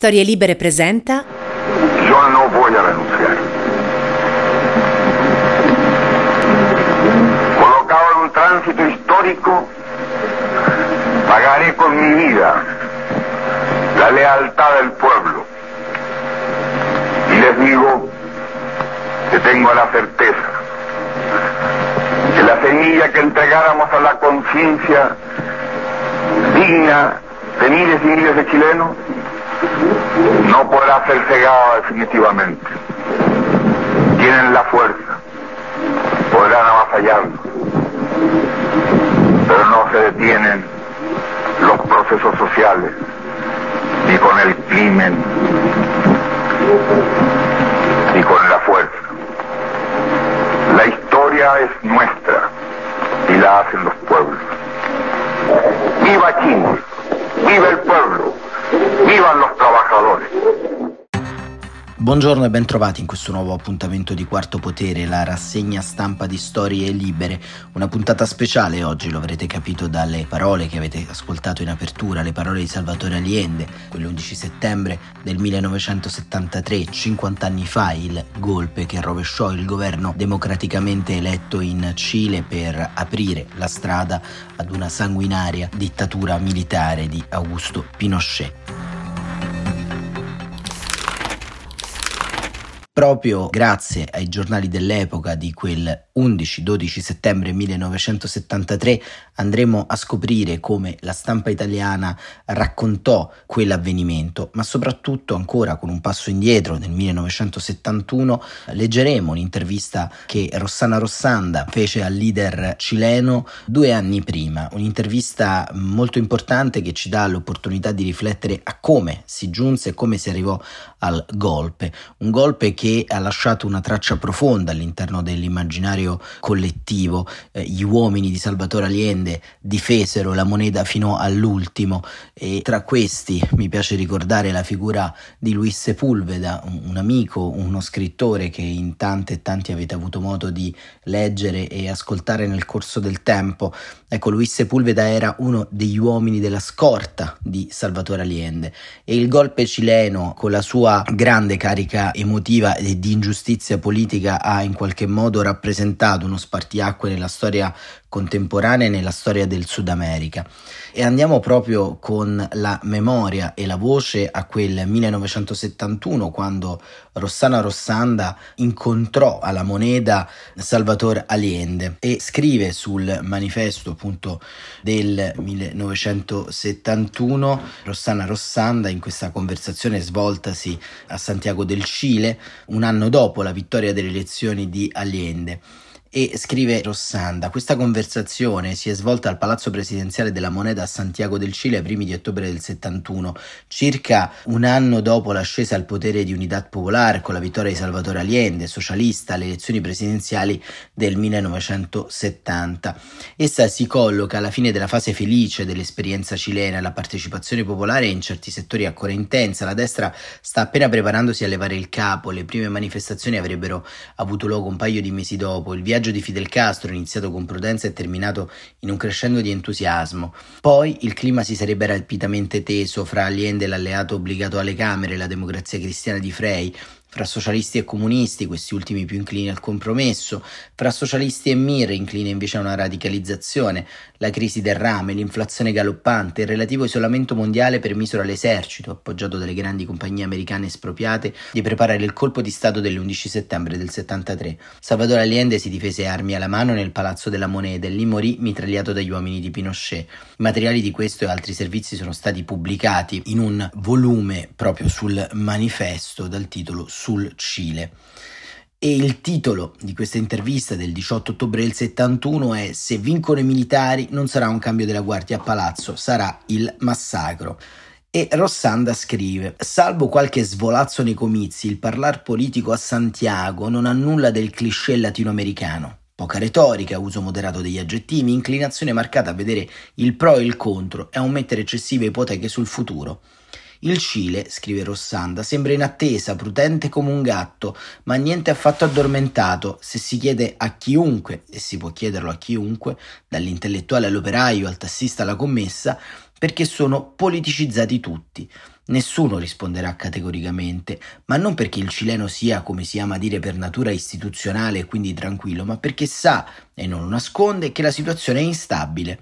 Storie Libere presenta Yo no voy a renunciar. Colocado en un tránsito histórico, pagaré con mi vida la lealtad del pueblo. Y les digo que tengo la certeza que la semilla que entregáramos a la conciencia digna de miles y miles de chilenos no podrá ser cegada definitivamente. Tienen la fuerza, podrán avasallarnos, pero no se detienen los procesos sociales ni con el crimen ni con la fuerza. La historia es nuestra y la hacen los pueblos. ¡Viva Chile! ¡Viva el pueblo! ¡Vivan los trabajadores! Buongiorno e bentrovati in questo nuovo appuntamento di Quarto Potere, la rassegna stampa di storie libere. Una puntata speciale oggi, lo avrete capito dalle parole che avete ascoltato in apertura, le parole di Salvatore Allende, quell'11 settembre del 1973, 50 anni fa, il golpe che rovesciò il governo democraticamente eletto in Cile per aprire la strada ad una sanguinaria dittatura militare di Augusto Pinochet. Proprio grazie ai giornali dell'epoca di quel 11-12 settembre 1973 andremo a scoprire come la stampa italiana raccontò quell'avvenimento, ma soprattutto ancora con un passo indietro nel 1971 leggeremo un'intervista che Rossana Rossanda fece al leader cileno due anni prima, un'intervista molto importante che ci dà l'opportunità di riflettere a come si giunse e come si arrivò al golpe, un golpe che ha lasciato una traccia profonda all'interno dell'immaginario collettivo. Eh, gli uomini di Salvatore Allende difesero la moneta fino all'ultimo e tra questi mi piace ricordare la figura di Luis Sepulveda, un, un amico, uno scrittore che in tanti e tanti avete avuto modo di leggere e ascoltare nel corso del tempo. Ecco, Luis Sepulveda era uno degli uomini della scorta di Salvatore Allende e il golpe cileno con la sua grande carica emotiva e di ingiustizia politica ha in qualche modo rappresentato uno spartiacque nella storia contemporanea e nella storia del Sud America. E andiamo proprio con la memoria e la voce a quel 1971 quando Rossana Rossanda incontrò alla moneta Salvatore Allende e scrive sul manifesto appunto del 1971 Rossana Rossanda in questa conversazione svoltasi a Santiago del Cile un anno dopo la vittoria delle elezioni di Allende. E scrive Rossanda, questa conversazione si è svolta al Palazzo Presidenziale della Moneta a Santiago del Cile ai primi di ottobre del 71, circa un anno dopo l'ascesa al potere di Unidad Popular con la vittoria di Salvatore Allende, socialista, alle elezioni presidenziali del 1970. Essa si colloca alla fine della fase felice dell'esperienza cilena, la partecipazione popolare è in certi settori ancora intensa, la destra sta appena preparandosi a levare il capo, le prime manifestazioni avrebbero avuto luogo un paio di mesi dopo, il viaggio viaggio di Fidel Castro, iniziato con prudenza e terminato in un crescendo di entusiasmo. Poi il clima si sarebbe rapidamente teso fra Allende, l'alleato obbligato alle Camere, la democrazia cristiana di Frey, fra socialisti e comunisti, questi ultimi più inclini al compromesso, fra socialisti e Mir, incline invece a una radicalizzazione, la crisi del rame, l'inflazione galoppante, il relativo isolamento mondiale permisero all'esercito, appoggiato dalle grandi compagnie americane espropriate, di preparare il colpo di Stato dell'11 settembre del 73. Salvatore Allende si difese armi alla mano nel Palazzo della Moneta e lì morì mitragliato dagli uomini di Pinochet. I materiali di questo e altri servizi sono stati pubblicati in un volume proprio sul manifesto dal titolo sul Cile. E il titolo di questa intervista del 18 ottobre del 71 è Se vincono i militari non sarà un cambio della guardia a palazzo, sarà il massacro. E Rossanda scrive: Salvo qualche svolazzo nei comizi, il parlar politico a Santiago non ha nulla del cliché latinoamericano. Poca retorica, uso moderato degli aggettivi, inclinazione marcata a vedere il pro e il contro e a omettere eccessive ipoteche sul futuro. Il Cile, scrive Rossanda, sembra in attesa, prudente come un gatto, ma niente affatto addormentato. Se si chiede a chiunque, e si può chiederlo a chiunque, dall'intellettuale all'operaio, al tassista alla commessa, perché sono politicizzati tutti. Nessuno risponderà categoricamente, ma non perché il cileno sia, come si ama dire per natura, istituzionale e quindi tranquillo, ma perché sa, e non lo nasconde, che la situazione è instabile.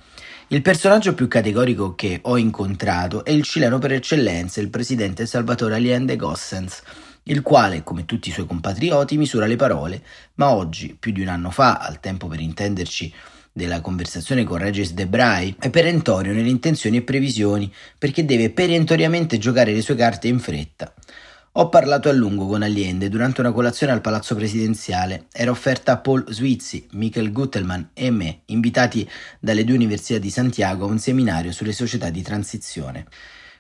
Il personaggio più categorico che ho incontrato è il cileno per eccellenza, il presidente Salvatore Allende Gossens, il quale, come tutti i suoi compatrioti, misura le parole, ma oggi, più di un anno fa, al tempo per intenderci della conversazione con Regis Debray è perentorio nelle intenzioni e previsioni perché deve perentoriamente giocare le sue carte in fretta. Ho parlato a lungo con Allende durante una colazione al Palazzo Presidenziale. Era offerta a Paul Swizzi, Michael Guttelman e me, invitati dalle due università di Santiago a un seminario sulle società di transizione.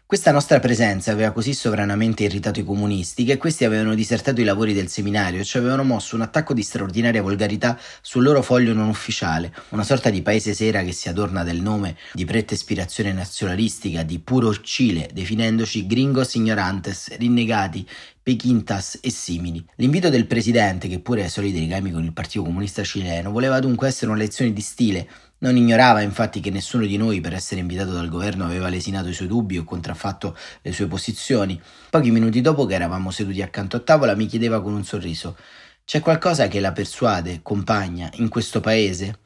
Questa nostra presenza aveva così sovranamente irritato i comunisti che questi avevano disertato i lavori del seminario e ci avevano mosso un attacco di straordinaria volgarità sul loro foglio non ufficiale, una sorta di paese sera che si adorna del nome di pretta ispirazione nazionalistica di puro Cile, definendoci gringos ignorantes, rinnegati, Pequintas e simili. L'invito del presidente, che pure ha solidi legami con il Partito Comunista Cileno, voleva dunque essere una lezione di stile non ignorava infatti che nessuno di noi, per essere invitato dal governo, aveva lesinato i suoi dubbi o contraffatto le sue posizioni. Pochi minuti dopo che eravamo seduti accanto a tavola mi chiedeva con un sorriso C'è qualcosa che la persuade, compagna, in questo paese?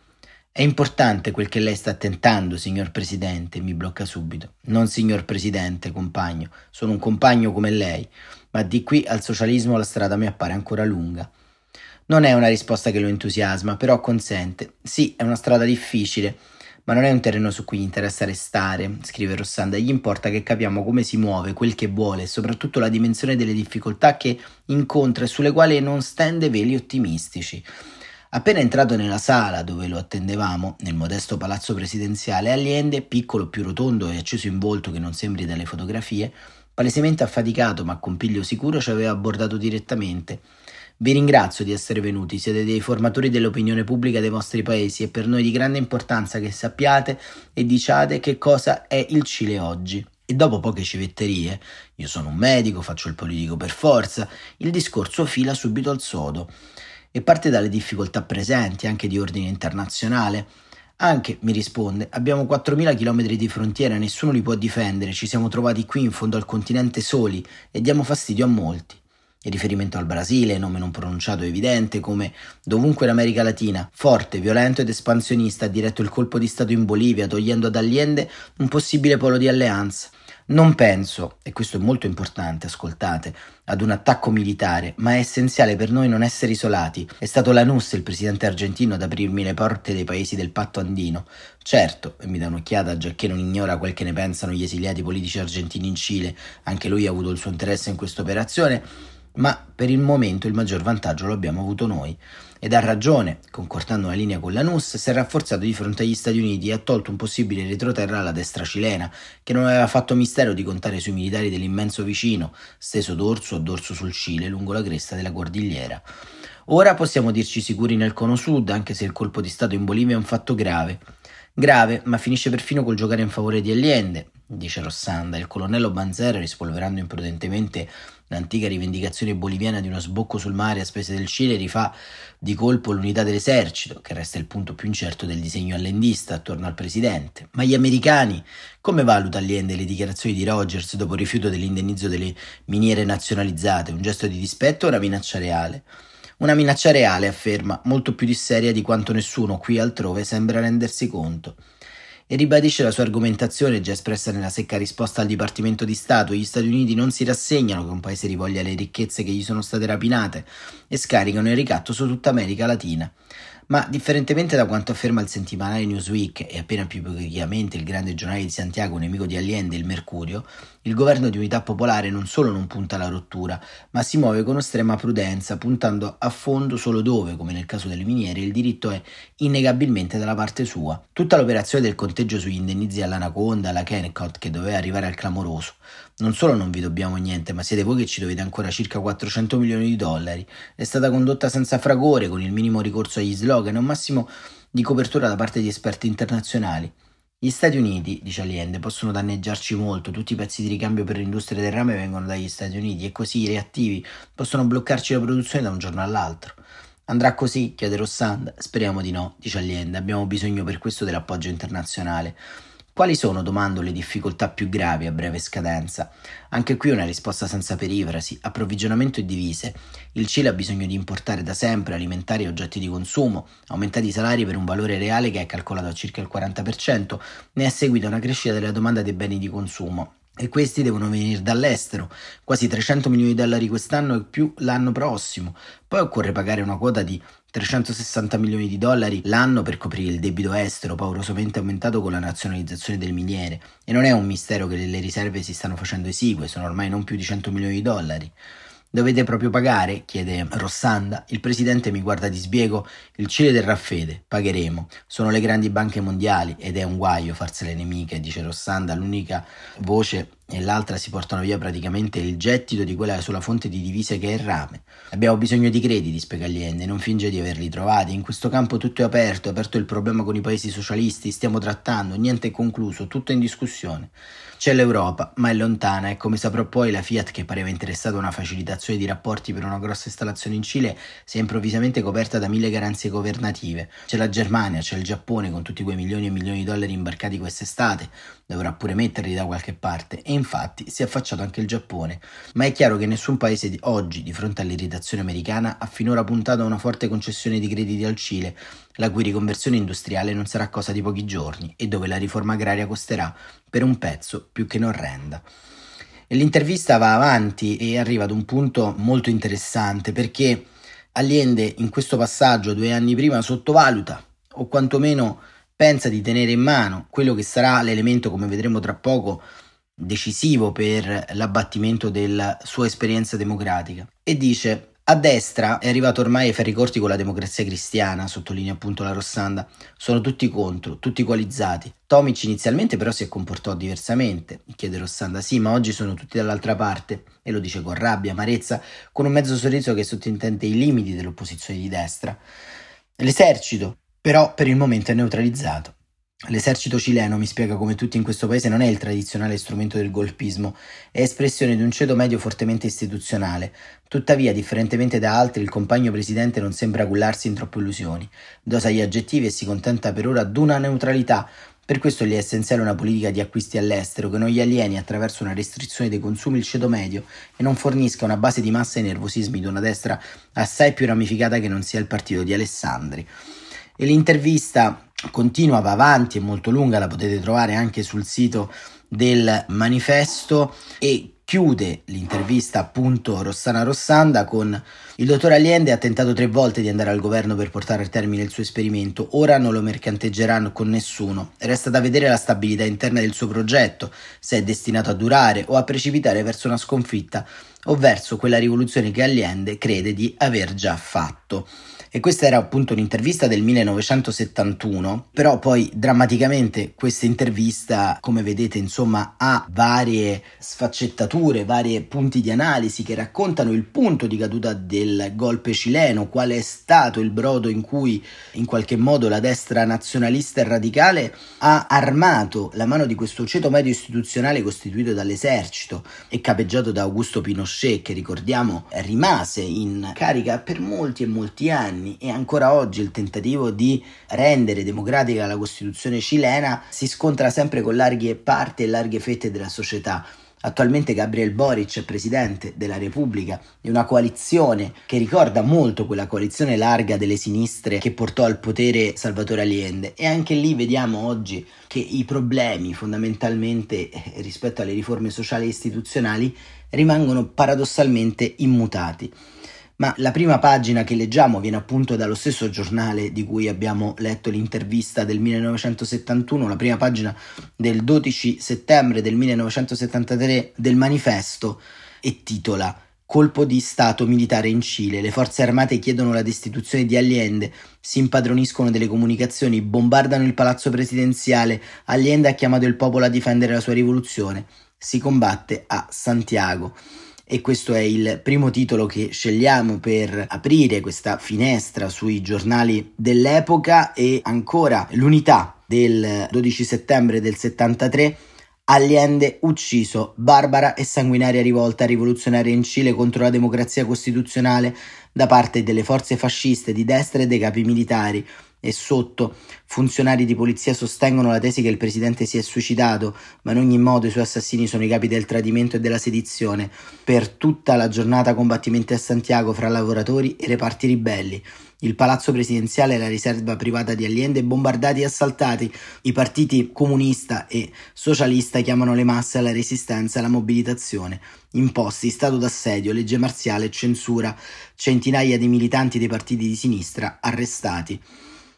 È importante quel che lei sta tentando, signor Presidente, mi blocca subito. Non signor Presidente, compagno, sono un compagno come lei, ma di qui al socialismo la strada mi appare ancora lunga. Non è una risposta che lo entusiasma, però consente. Sì, è una strada difficile, ma non è un terreno su cui gli interessa restare, scrive Rossanda, gli importa che capiamo come si muove, quel che vuole e soprattutto la dimensione delle difficoltà che incontra e sulle quali non stende veli ottimistici. Appena entrato nella sala dove lo attendevamo, nel modesto palazzo presidenziale, Allende, piccolo, più rotondo e acceso in volto che non sembri dalle fotografie, palesemente affaticato ma con piglio sicuro, ci aveva abbordato direttamente. Vi ringrazio di essere venuti, siete dei formatori dell'opinione pubblica dei vostri paesi e per noi di grande importanza che sappiate e diciate che cosa è il Cile oggi. E dopo poche civetterie, io sono un medico, faccio il politico per forza, il discorso fila subito al sodo e parte dalle difficoltà presenti, anche di ordine internazionale. Anche, mi risponde, abbiamo 4.000 km di frontiera, nessuno li può difendere, ci siamo trovati qui in fondo al continente soli e diamo fastidio a molti. Il riferimento al Brasile, nome non pronunciato evidente, come dovunque in America Latina, forte, violento ed espansionista, ha diretto il colpo di Stato in Bolivia, togliendo ad Allende un possibile polo di alleanza. Non penso, e questo è molto importante, ascoltate, ad un attacco militare, ma è essenziale per noi non essere isolati. È stato Lanus, il presidente argentino, ad aprirmi le porte dei paesi del patto andino. Certo, e mi dà un'occhiata già che non ignora quel che ne pensano gli esiliati politici argentini in Cile, anche lui ha avuto il suo interesse in questa operazione, ma per il momento il maggior vantaggio lo abbiamo avuto noi. Ed ha ragione, concordando una linea con la NUS, si è rafforzato di fronte agli Stati Uniti e ha tolto un possibile retroterra alla destra cilena, che non aveva fatto mistero di contare sui militari dell'immenso vicino, steso dorso a dorso sul Cile lungo la cresta della cordigliera. Ora possiamo dirci sicuri nel cono sud, anche se il colpo di Stato in Bolivia è un fatto grave. Grave, ma finisce perfino col giocare in favore di Allende, dice Rossanda. Il colonnello Banzer, rispolverando imprudentemente L'antica rivendicazione boliviana di uno sbocco sul mare a spese del Cile rifà di colpo l'unità dell'esercito, che resta il punto più incerto del disegno allendista attorno al presidente. Ma gli americani, come valuta Allende le dichiarazioni di Rogers dopo il rifiuto dell'indennizzo delle miniere nazionalizzate? Un gesto di dispetto o una minaccia reale? Una minaccia reale, afferma, molto più di seria di quanto nessuno qui altrove sembra rendersi conto e ribadisce la sua argomentazione già espressa nella secca risposta al Dipartimento di Stato. Gli Stati Uniti non si rassegnano che un paese rivoglia le ricchezze che gli sono state rapinate e scaricano il ricatto su tutta America Latina. Ma differentemente da quanto afferma il settimanale Newsweek e appena più pubblicamente il grande giornale di Santiago, nemico di Allende, il Mercurio, il governo di unità popolare non solo non punta alla rottura, ma si muove con estrema prudenza, puntando a fondo solo dove, come nel caso delle miniere, il diritto è innegabilmente dalla parte sua. Tutta l'operazione del conteggio sugli indennizi all'Anaconda, alla Kennecott, che doveva arrivare al clamoroso. Non solo non vi dobbiamo niente, ma siete voi che ci dovete ancora circa 400 milioni di dollari. È stata condotta senza fragore, con il minimo ricorso agli slogan e un massimo di copertura da parte di esperti internazionali. Gli Stati Uniti, dice Allende, possono danneggiarci molto, tutti i pezzi di ricambio per l'industria del rame vengono dagli Stati Uniti e così i reattivi possono bloccarci la produzione da un giorno all'altro. Andrà così? chiede Rossand. Speriamo di no, dice Allende, abbiamo bisogno per questo dell'appoggio internazionale. Quali sono, domando, le difficoltà più gravi a breve scadenza? Anche qui una risposta senza perifrasi, approvvigionamento e divise. Il Cile ha bisogno di importare da sempre alimentari e oggetti di consumo, aumentati i salari per un valore reale che è calcolato a circa il 40%, ne è seguita una crescita della domanda dei beni di consumo e questi devono venire dall'estero, quasi 300 milioni di dollari quest'anno e più l'anno prossimo. Poi occorre pagare una quota di 360 milioni di dollari l'anno per coprire il debito estero paurosamente aumentato con la nazionalizzazione del miniere e non è un mistero che le riserve si stanno facendo esigue, sono ormai non più di 100 milioni di dollari. Dovete proprio pagare? chiede Rossanda. Il presidente mi guarda di sbiego. Il Cile terrà fede, pagheremo. Sono le grandi banche mondiali ed è un guaio farsele nemiche, dice Rossanda. L'unica voce e l'altra si portano via praticamente il gettito di quella sola fonte di divise che è il rame. Abbiamo bisogno di crediti, spiega Allende, non finge di averli trovati. In questo campo tutto è aperto, è aperto il problema con i paesi socialisti, stiamo trattando, niente è concluso, tutto è in discussione. C'è l'Europa, ma è lontana e come saprò poi la Fiat che pareva interessata a una facilitazione di rapporti per una grossa installazione in Cile si è improvvisamente coperta da mille garanzie governative. C'è la Germania, c'è il Giappone con tutti quei milioni e milioni di dollari imbarcati quest'estate, dovrà pure metterli da qualche parte e infatti si è affacciato anche il Giappone. Ma è chiaro che nessun paese di oggi, di fronte all'irritazione americana, ha finora puntato a una forte concessione di crediti al Cile, la cui riconversione industriale non sarà cosa di pochi giorni e dove la riforma agraria costerà per un pezzo più che non renda. L'intervista va avanti e arriva ad un punto molto interessante perché Allende in questo passaggio due anni prima sottovaluta o quantomeno pensa di tenere in mano quello che sarà l'elemento, come vedremo tra poco, decisivo per l'abbattimento della sua esperienza democratica e dice a destra è arrivato ormai ai ferri corti con la democrazia cristiana, sottolinea appunto la Rossanda. Sono tutti contro, tutti coalizzati. Tomic inizialmente però si comportò diversamente, chiede Rossanda. Sì, ma oggi sono tutti dall'altra parte, e lo dice con rabbia, amarezza, con un mezzo sorriso che sottintende i limiti dell'opposizione di destra. L'esercito, però, per il momento è neutralizzato. L'esercito cileno, mi spiega come tutti in questo paese, non è il tradizionale strumento del golpismo, è espressione di un ceto medio fortemente istituzionale. Tuttavia, differentemente da altri, il compagno presidente non sembra cullarsi in troppe illusioni. Dosa gli aggettivi e si contenta per ora d'una neutralità. Per questo gli è essenziale una politica di acquisti all'estero che non gli alieni attraverso una restrizione dei consumi il ceto medio e non fornisca una base di massa ai nervosismi di una destra assai più ramificata che non sia il partito di Alessandri. E l'intervista continua, va avanti, è molto lunga, la potete trovare anche sul sito del manifesto. E chiude l'intervista appunto Rossana Rossanda con il dottor Allende ha tentato tre volte di andare al governo per portare a termine il suo esperimento, ora non lo mercanteggeranno con nessuno, resta da vedere la stabilità interna del suo progetto, se è destinato a durare o a precipitare verso una sconfitta o verso quella rivoluzione che Allende crede di aver già fatto. E questa era appunto un'intervista del 1971, però poi drammaticamente questa intervista, come vedete, insomma, ha varie sfaccettature, vari punti di analisi che raccontano il punto di caduta del golpe cileno, qual è stato il brodo in cui in qualche modo la destra nazionalista e radicale ha armato la mano di questo ceto medio istituzionale costituito dall'esercito e capeggiato da Augusto Pinochet, che ricordiamo rimase in carica per molti e molti anni anni e ancora oggi il tentativo di rendere democratica la Costituzione cilena si scontra sempre con larghe parti e larghe fette della società. Attualmente Gabriel Boric è presidente della Repubblica di una coalizione che ricorda molto quella coalizione larga delle sinistre che portò al potere Salvatore Allende e anche lì vediamo oggi che i problemi fondamentalmente eh, rispetto alle riforme sociali e istituzionali rimangono paradossalmente immutati ma la prima pagina che leggiamo viene appunto dallo stesso giornale di cui abbiamo letto l'intervista del 1971, la prima pagina del 12 settembre del 1973 del manifesto e titola Colpo di Stato militare in Cile. Le forze armate chiedono la destituzione di Allende, si impadroniscono delle comunicazioni, bombardano il palazzo presidenziale. Allende ha chiamato il popolo a difendere la sua rivoluzione. Si combatte a Santiago e questo è il primo titolo che scegliamo per aprire questa finestra sui giornali dell'epoca e ancora l'unità del 12 settembre del 73 Allende ucciso, barbara e sanguinaria rivolta rivoluzionaria in Cile contro la democrazia costituzionale da parte delle forze fasciste di destra e dei capi militari. E sotto funzionari di polizia sostengono la tesi che il presidente si è suicidato, ma in ogni modo i suoi assassini sono i capi del tradimento e della sedizione. Per tutta la giornata combattimenti a Santiago fra lavoratori e reparti ribelli. Il palazzo presidenziale e la riserva privata di Allende bombardati e assaltati. I partiti comunista e socialista chiamano le masse alla resistenza e alla mobilitazione. Imposti, stato d'assedio, legge marziale censura. Centinaia di militanti dei partiti di sinistra arrestati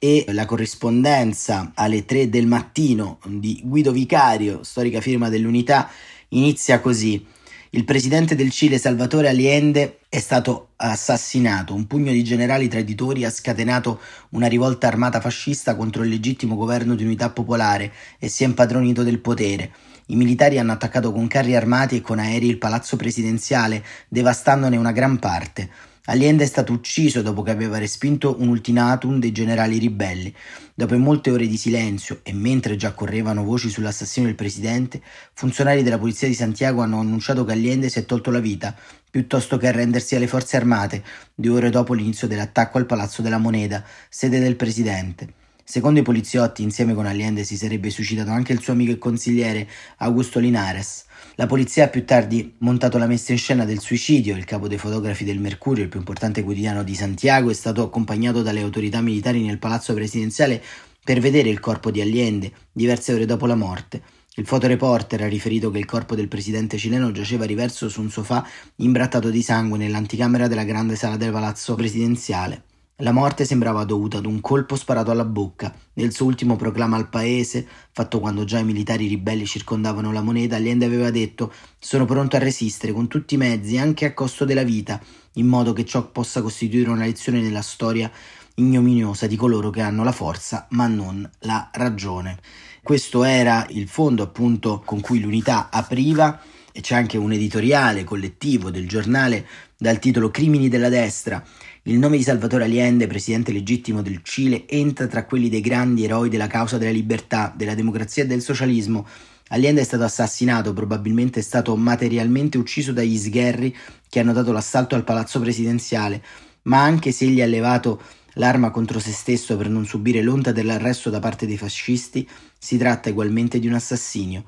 e la corrispondenza alle 3 del mattino di Guido Vicario, storica firma dell'unità, inizia così. Il presidente del Cile Salvatore Allende è stato assassinato. Un pugno di generali traditori ha scatenato una rivolta armata fascista contro il legittimo governo di unità popolare e si è impadronito del potere. I militari hanno attaccato con carri armati e con aerei il palazzo presidenziale, devastandone una gran parte. Allende è stato ucciso dopo che aveva respinto un ultimatum dei generali ribelli. Dopo molte ore di silenzio e mentre già correvano voci sull'assassino del presidente, funzionari della polizia di Santiago hanno annunciato che Allende si è tolto la vita, piuttosto che arrendersi alle forze armate, due ore dopo l'inizio dell'attacco al Palazzo della Moneda, sede del presidente. Secondo i poliziotti, insieme con Allende si sarebbe suicidato anche il suo amico e consigliere Augusto Linares. La polizia ha più tardi montato la messa in scena del suicidio. Il capo dei fotografi del Mercurio, il più importante quotidiano di Santiago, è stato accompagnato dalle autorità militari nel palazzo presidenziale per vedere il corpo di Allende, diverse ore dopo la morte. Il fotoreporter ha riferito che il corpo del presidente cileno giaceva riverso su un sofà imbrattato di sangue nell'anticamera della grande sala del palazzo presidenziale. La morte sembrava dovuta ad un colpo sparato alla bocca. Nel suo ultimo proclama al paese, fatto quando già i militari ribelli circondavano la moneta, Allende aveva detto sono pronto a resistere con tutti i mezzi, anche a costo della vita, in modo che ciò possa costituire una lezione nella storia ignominiosa di coloro che hanno la forza ma non la ragione. Questo era il fondo appunto con cui l'unità apriva e c'è anche un editoriale collettivo del giornale dal titolo Crimini della destra il nome di Salvatore Allende, presidente legittimo del Cile, entra tra quelli dei grandi eroi della causa della libertà, della democrazia e del socialismo. Allende è stato assassinato, probabilmente è stato materialmente ucciso dagli sgherri che hanno dato l'assalto al palazzo presidenziale, ma anche se egli ha levato l'arma contro se stesso per non subire l'onta dell'arresto da parte dei fascisti, si tratta ugualmente di un assassinio.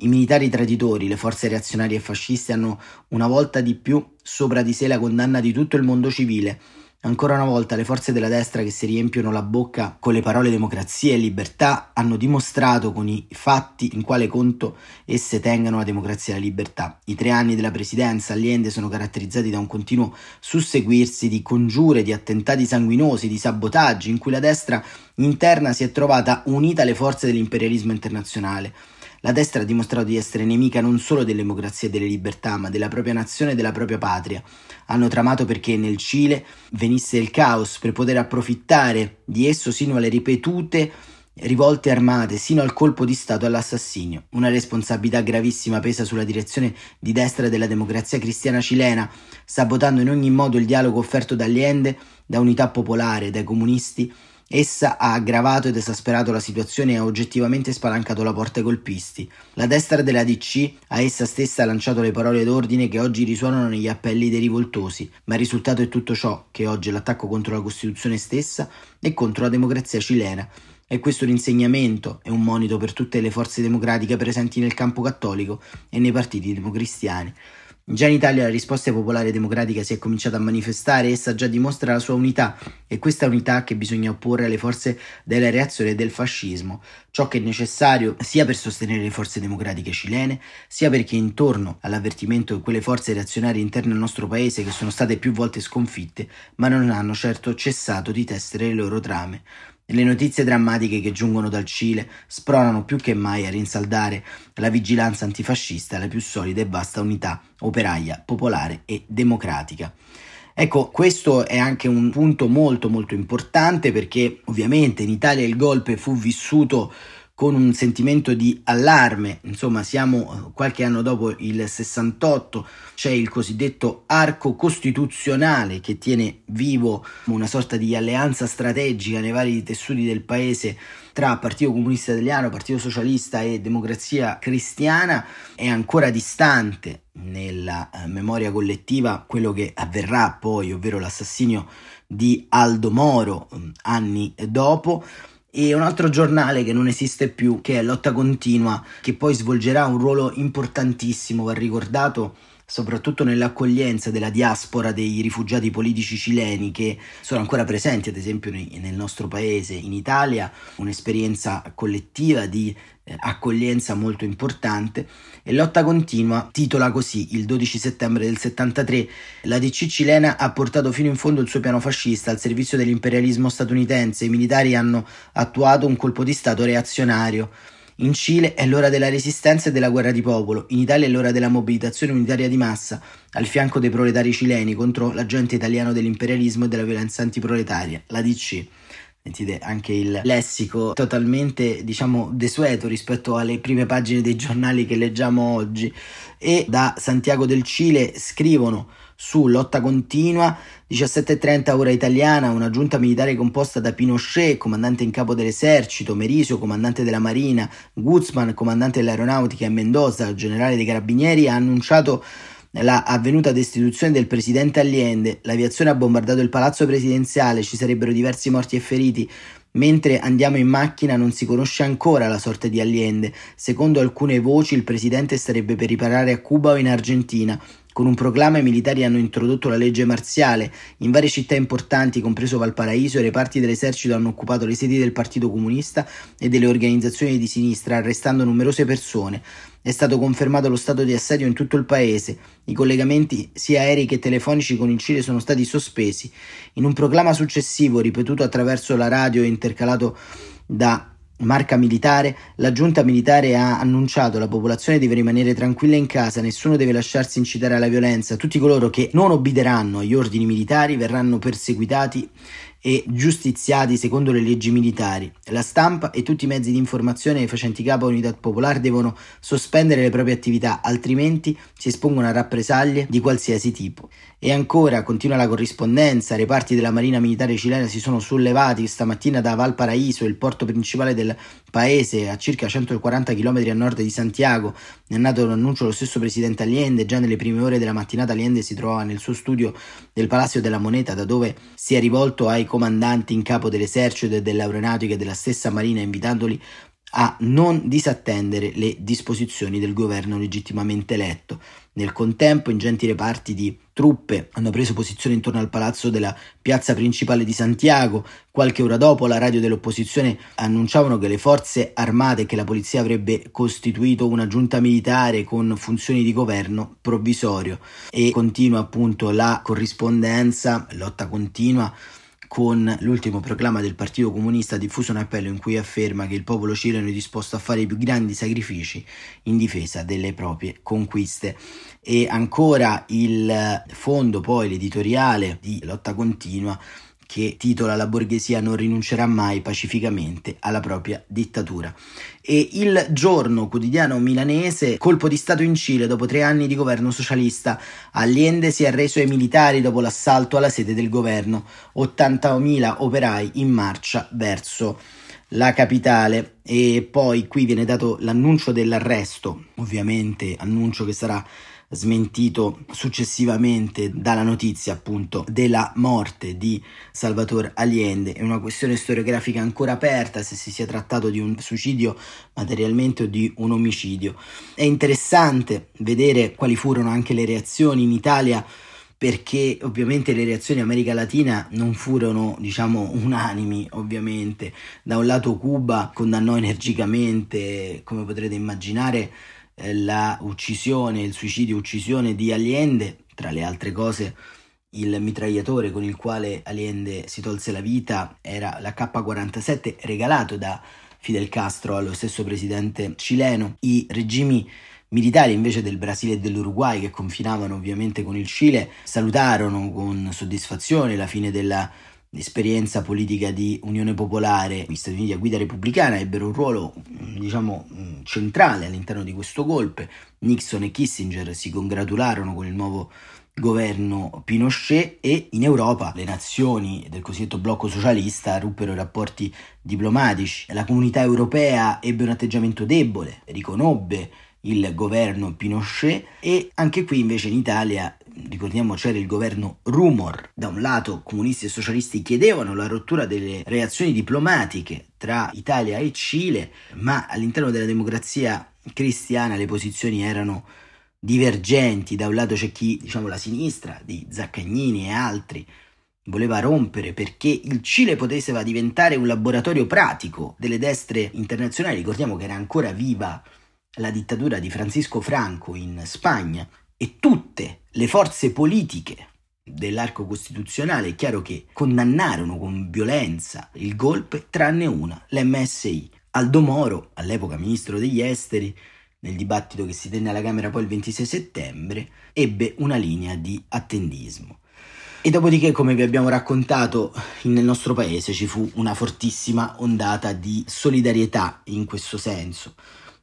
I militari traditori, le forze reazionarie e fasciste hanno una volta di più sopra di sé la condanna di tutto il mondo civile. Ancora una volta le forze della destra che si riempiono la bocca con le parole democrazia e libertà hanno dimostrato con i fatti in quale conto esse tengano la democrazia e la libertà. I tre anni della presidenza Allende sono caratterizzati da un continuo susseguirsi di congiure, di attentati sanguinosi, di sabotaggi in cui la destra interna si è trovata unita alle forze dell'imperialismo internazionale. La destra ha dimostrato di essere nemica non solo delle democrazie e delle libertà, ma della propria nazione e della propria patria. Hanno tramato perché nel Cile venisse il caos per poter approfittare di esso sino alle ripetute rivolte armate, sino al colpo di Stato e all'assassinio. Una responsabilità gravissima pesa sulla direzione di destra della democrazia cristiana cilena, sabotando in ogni modo il dialogo offerto da Allende, da Unità Popolare, dai comunisti Essa ha aggravato ed esasperato la situazione e ha oggettivamente spalancato la porta ai colpisti. La destra della DC a essa stessa ha lanciato le parole d'ordine che oggi risuonano negli appelli dei rivoltosi, ma il risultato è tutto ciò che oggi è l'attacco contro la Costituzione stessa e contro la democrazia cilena. E questo un insegnamento e un monito per tutte le forze democratiche presenti nel campo cattolico e nei partiti democristiani. Già in Italia la risposta popolare democratica si è cominciata a manifestare, essa già dimostra la sua unità e questa unità che bisogna opporre alle forze della reazione del fascismo, ciò che è necessario sia per sostenere le forze democratiche cilene, sia perché intorno all'avvertimento che quelle forze reazionarie interne al nostro paese che sono state più volte sconfitte, ma non hanno certo cessato di tessere le loro trame. Le notizie drammatiche che giungono dal Cile spronano più che mai a rinsaldare la vigilanza antifascista e la più solida e vasta unità operaia, popolare e democratica. Ecco, questo è anche un punto molto molto importante perché ovviamente in Italia il golpe fu vissuto con un sentimento di allarme, insomma siamo qualche anno dopo il 68, c'è il cosiddetto arco costituzionale che tiene vivo una sorta di alleanza strategica nei vari tessuti del paese tra Partito Comunista Italiano, Partito Socialista e Democrazia Cristiana, è ancora distante nella eh, memoria collettiva quello che avverrà poi, ovvero l'assassinio di Aldo Moro mm, anni dopo e un altro giornale che non esiste più, che è Lotta Continua, che poi svolgerà un ruolo importantissimo, va ricordato soprattutto nell'accoglienza della diaspora dei rifugiati politici cileni che sono ancora presenti, ad esempio nel nostro paese, in Italia, un'esperienza collettiva di eh, accoglienza molto importante. E Lotta Continua titola così il 12 settembre del 73 la DC cilena ha portato fino in fondo il suo piano fascista. Al servizio dell'imperialismo statunitense i militari hanno attuato un colpo di stato reazionario in Cile è l'ora della resistenza e della guerra di popolo, in Italia è l'ora della mobilitazione unitaria di massa, al fianco dei proletari cileni contro l'agente italiano dell'imperialismo e della violenza antiproletaria, la DC. Sentite anche il lessico totalmente, diciamo, desueto rispetto alle prime pagine dei giornali che leggiamo oggi. E da Santiago del Cile scrivono su lotta continua 17.30 ora italiana, una giunta militare composta da Pinochet, comandante in capo dell'esercito, Merisio, comandante della marina, Guzman, comandante dell'aeronautica e Mendoza, generale dei carabinieri, ha annunciato la avvenuta destituzione del presidente Allende. L'aviazione ha bombardato il palazzo presidenziale, ci sarebbero diversi morti e feriti. Mentre andiamo in macchina non si conosce ancora la sorte di Allende. Secondo alcune voci il presidente starebbe per riparare a Cuba o in Argentina. Con un proclama i militari hanno introdotto la legge marziale. In varie città importanti, compreso Valparaíso, i reparti dell'esercito hanno occupato le sedi del Partito Comunista e delle organizzazioni di sinistra, arrestando numerose persone. È stato confermato lo stato di assedio in tutto il paese. I collegamenti sia aerei che telefonici con il Cile sono stati sospesi. In un proclama successivo, ripetuto attraverso la radio e intercalato da marca militare, la giunta militare ha annunciato la popolazione deve rimanere tranquilla in casa, nessuno deve lasciarsi incitare alla violenza, tutti coloro che non obbederanno agli ordini militari verranno perseguitati e giustiziati secondo le leggi militari. La stampa e tutti i mezzi di informazione facenti capo a Unità Popolare devono sospendere le proprie attività, altrimenti si espongono a rappresaglie di qualsiasi tipo. E ancora continua la corrispondenza, reparti della Marina Militare cilena si sono sollevati stamattina da Valparaíso, il porto principale del paese, a circa 140 km a nord di Santiago. È nato l'annuncio lo stesso presidente Allende, già nelle prime ore della mattinata Allende si trovava nel suo studio del Palazzo della Moneta, da dove si è rivolto ai comandanti in capo dell'esercito e dell'aeronautica e della stessa Marina, invitandoli a non disattendere le disposizioni del governo legittimamente eletto. Nel contempo, ingenti reparti di truppe hanno preso posizione intorno al palazzo della piazza principale di Santiago. Qualche ora dopo, la radio dell'opposizione annunciavano che le forze armate e che la polizia avrebbe costituito una giunta militare con funzioni di governo provvisorio. E continua appunto la corrispondenza, lotta continua con l'ultimo proclama del Partito Comunista diffuso un appello in cui afferma che il popolo cileno è disposto a fare i più grandi sacrifici in difesa delle proprie conquiste. E ancora il fondo, poi l'editoriale di Lotta Continua, che titola La borghesia non rinuncerà mai pacificamente alla propria dittatura. E il giorno quotidiano milanese, colpo di Stato in Cile dopo tre anni di governo socialista. Allende si è arreso ai militari dopo l'assalto alla sede del governo. 80.000 operai in marcia verso la capitale e poi qui viene dato l'annuncio dell'arresto, ovviamente annuncio che sarà smentito successivamente dalla notizia appunto della morte di Salvatore Allende. È una questione storiografica ancora aperta se si sia trattato di un suicidio materialmente o di un omicidio. È interessante vedere quali furono anche le reazioni in Italia perché ovviamente le reazioni in America Latina non furono, diciamo, unanimi, ovviamente. Da un lato Cuba condannò energicamente, come potrete immaginare, la uccisione, il suicidio uccisione di Allende, tra le altre cose il mitragliatore con il quale Allende si tolse la vita era la K-47 regalato da Fidel Castro allo stesso presidente cileno. I regimi militari invece del Brasile e dell'Uruguay che confinavano ovviamente con il Cile salutarono con soddisfazione la fine della l'esperienza politica di Unione Popolare, gli Stati Uniti a guida repubblicana ebbero un ruolo diciamo centrale all'interno di questo golpe. Nixon e Kissinger si congratularono con il nuovo governo Pinochet e in Europa le nazioni del cosiddetto blocco socialista ruppero i rapporti diplomatici. La comunità europea ebbe un atteggiamento debole, riconobbe il governo Pinochet e anche qui invece in Italia ricordiamo c'era il governo Rumor. Da un lato comunisti e socialisti chiedevano la rottura delle relazioni diplomatiche tra Italia e Cile ma all'interno della democrazia cristiana le posizioni erano divergenti, da un lato c'è chi, diciamo la sinistra, di Zaccagnini e altri, voleva rompere perché il Cile poteva diventare un laboratorio pratico delle destre internazionali, ricordiamo che era ancora viva la dittatura di Francisco Franco in Spagna e tutte le forze politiche dell'arco costituzionale è chiaro che condannarono con violenza il golpe tranne una, l'MSI. Aldo Moro, all'epoca ministro degli esteri, nel dibattito che si tenne alla Camera poi il 26 settembre, ebbe una linea di attendismo. E dopodiché, come vi abbiamo raccontato, nel nostro paese ci fu una fortissima ondata di solidarietà in questo senso.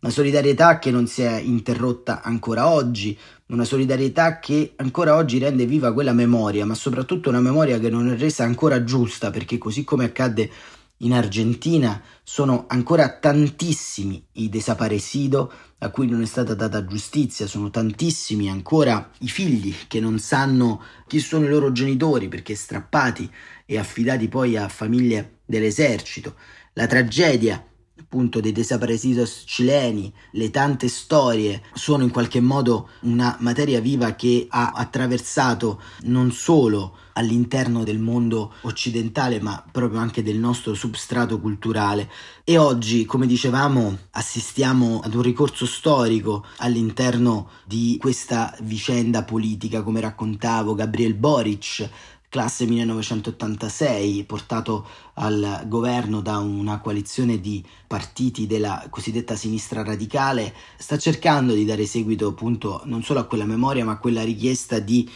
Una solidarietà che non si è interrotta ancora oggi, una solidarietà che ancora oggi rende viva quella memoria, ma soprattutto una memoria che non è resa ancora giusta, perché così come accadde in Argentina sono ancora tantissimi i desaparecido a cui non è stata data giustizia, sono tantissimi ancora i figli che non sanno chi sono i loro genitori perché strappati e affidati poi a famiglie dell'esercito. La tragedia appunto dei desaparecidos cileni, le tante storie sono in qualche modo una materia viva che ha attraversato non solo all'interno del mondo occidentale ma proprio anche del nostro substrato culturale. E oggi come dicevamo assistiamo ad un ricorso storico all'interno di questa vicenda politica come raccontavo Gabriel Boric classe 1986, portato al governo da una coalizione di partiti della cosiddetta sinistra radicale, sta cercando di dare seguito appunto non solo a quella memoria ma a quella richiesta di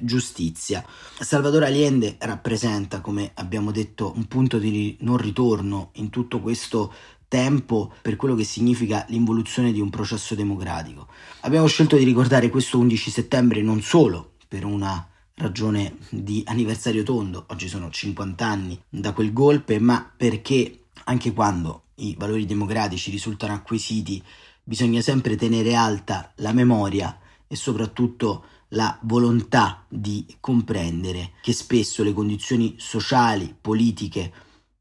giustizia. Salvatore Allende rappresenta, come abbiamo detto, un punto di non ritorno in tutto questo tempo per quello che significa l'involuzione di un processo democratico. Abbiamo scelto di ricordare questo 11 settembre non solo per una ragione di anniversario tondo, oggi sono 50 anni da quel golpe, ma perché anche quando i valori democratici risultano acquisiti bisogna sempre tenere alta la memoria e soprattutto la volontà di comprendere che spesso le condizioni sociali, politiche,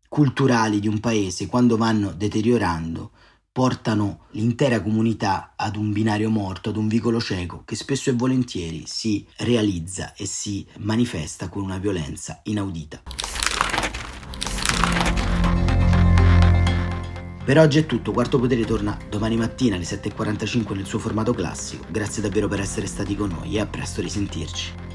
culturali di un paese quando vanno deteriorando portano l'intera comunità ad un binario morto, ad un vicolo cieco che spesso e volentieri si realizza e si manifesta con una violenza inaudita. Per oggi è tutto, Quarto Potere torna domani mattina alle 7.45 nel suo formato classico. Grazie davvero per essere stati con noi e a presto risentirci.